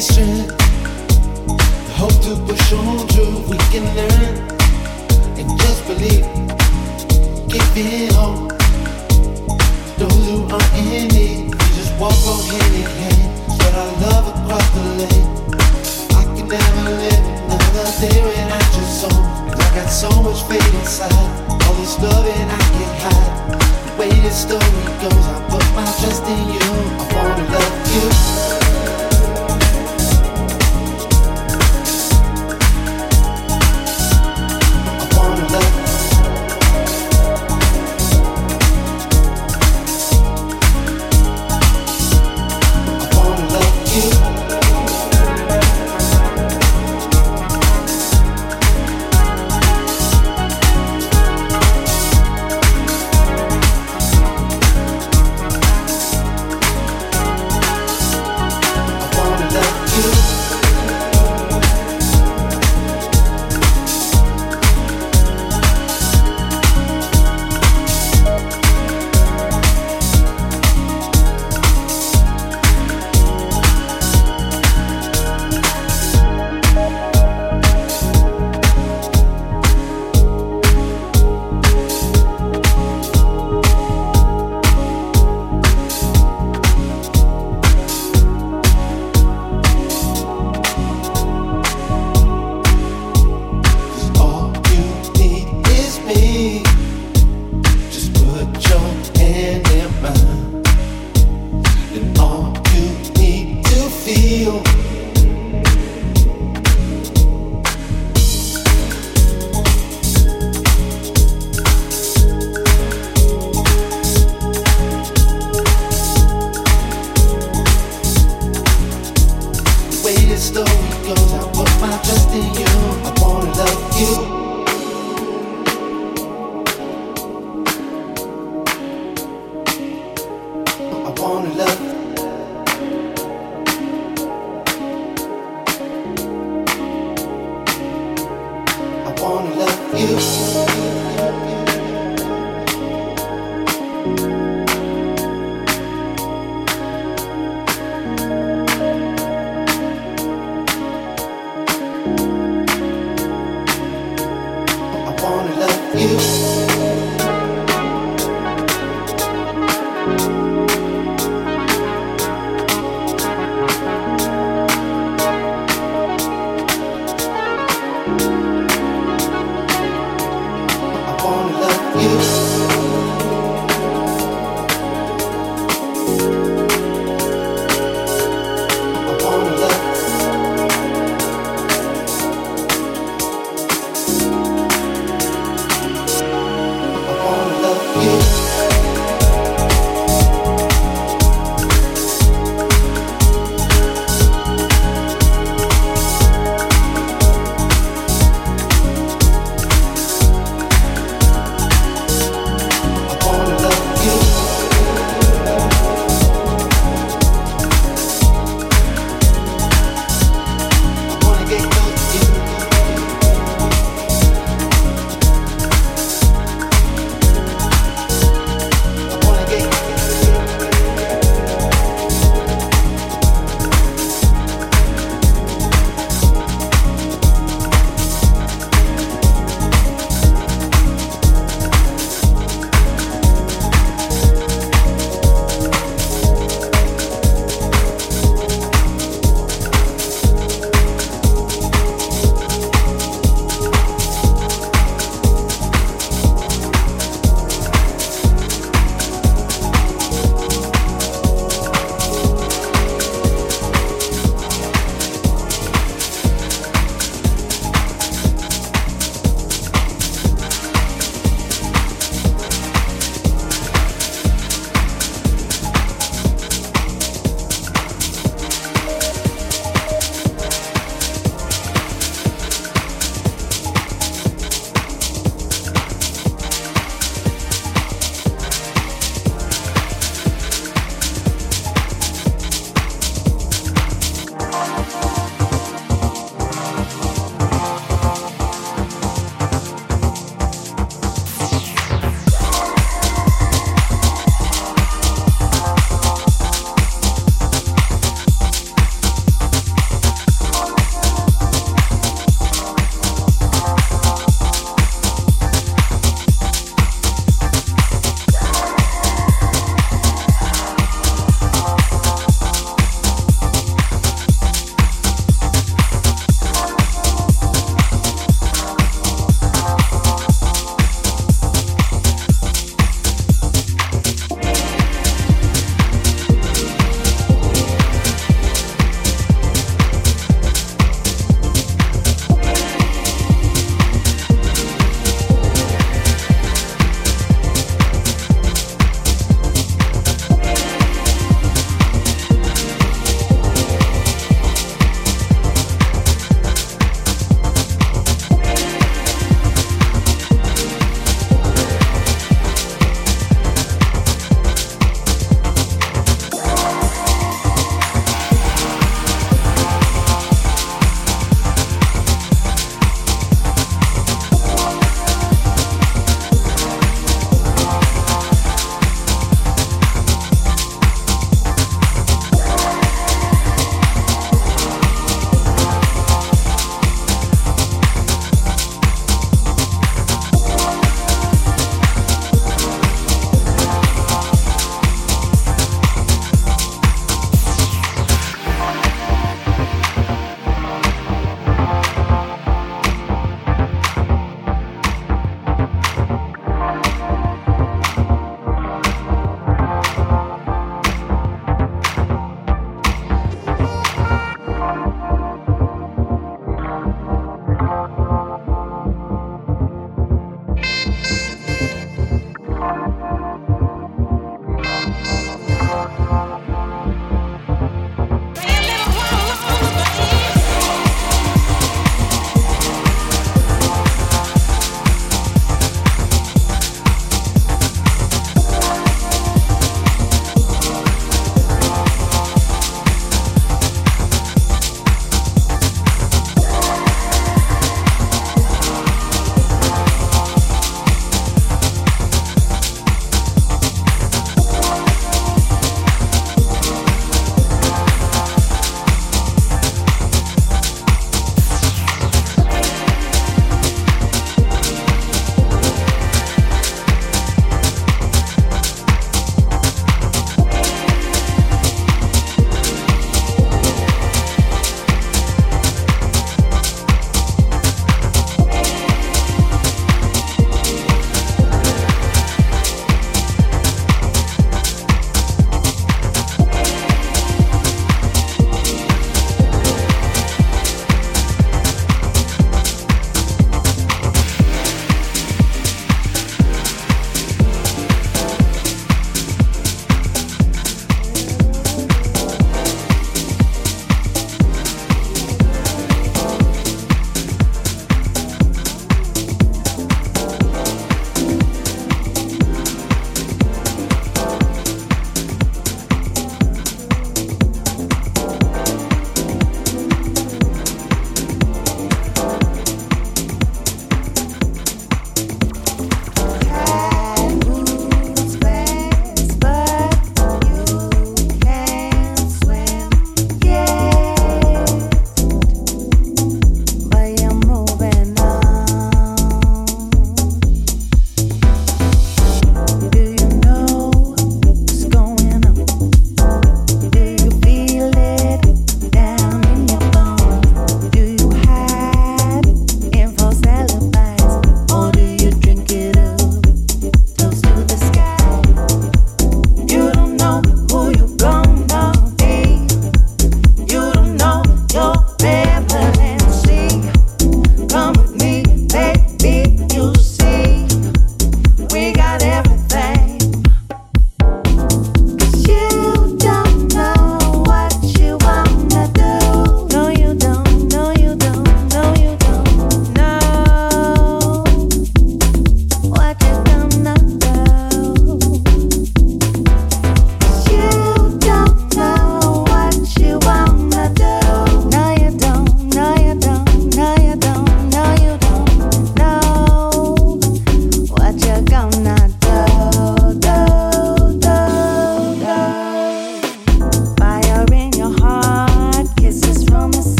其实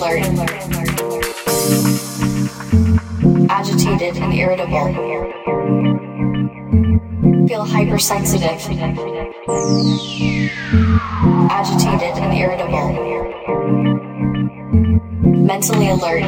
alert, agitated and irritable. Feel hypersensitive, agitated and irritable. Mentally alert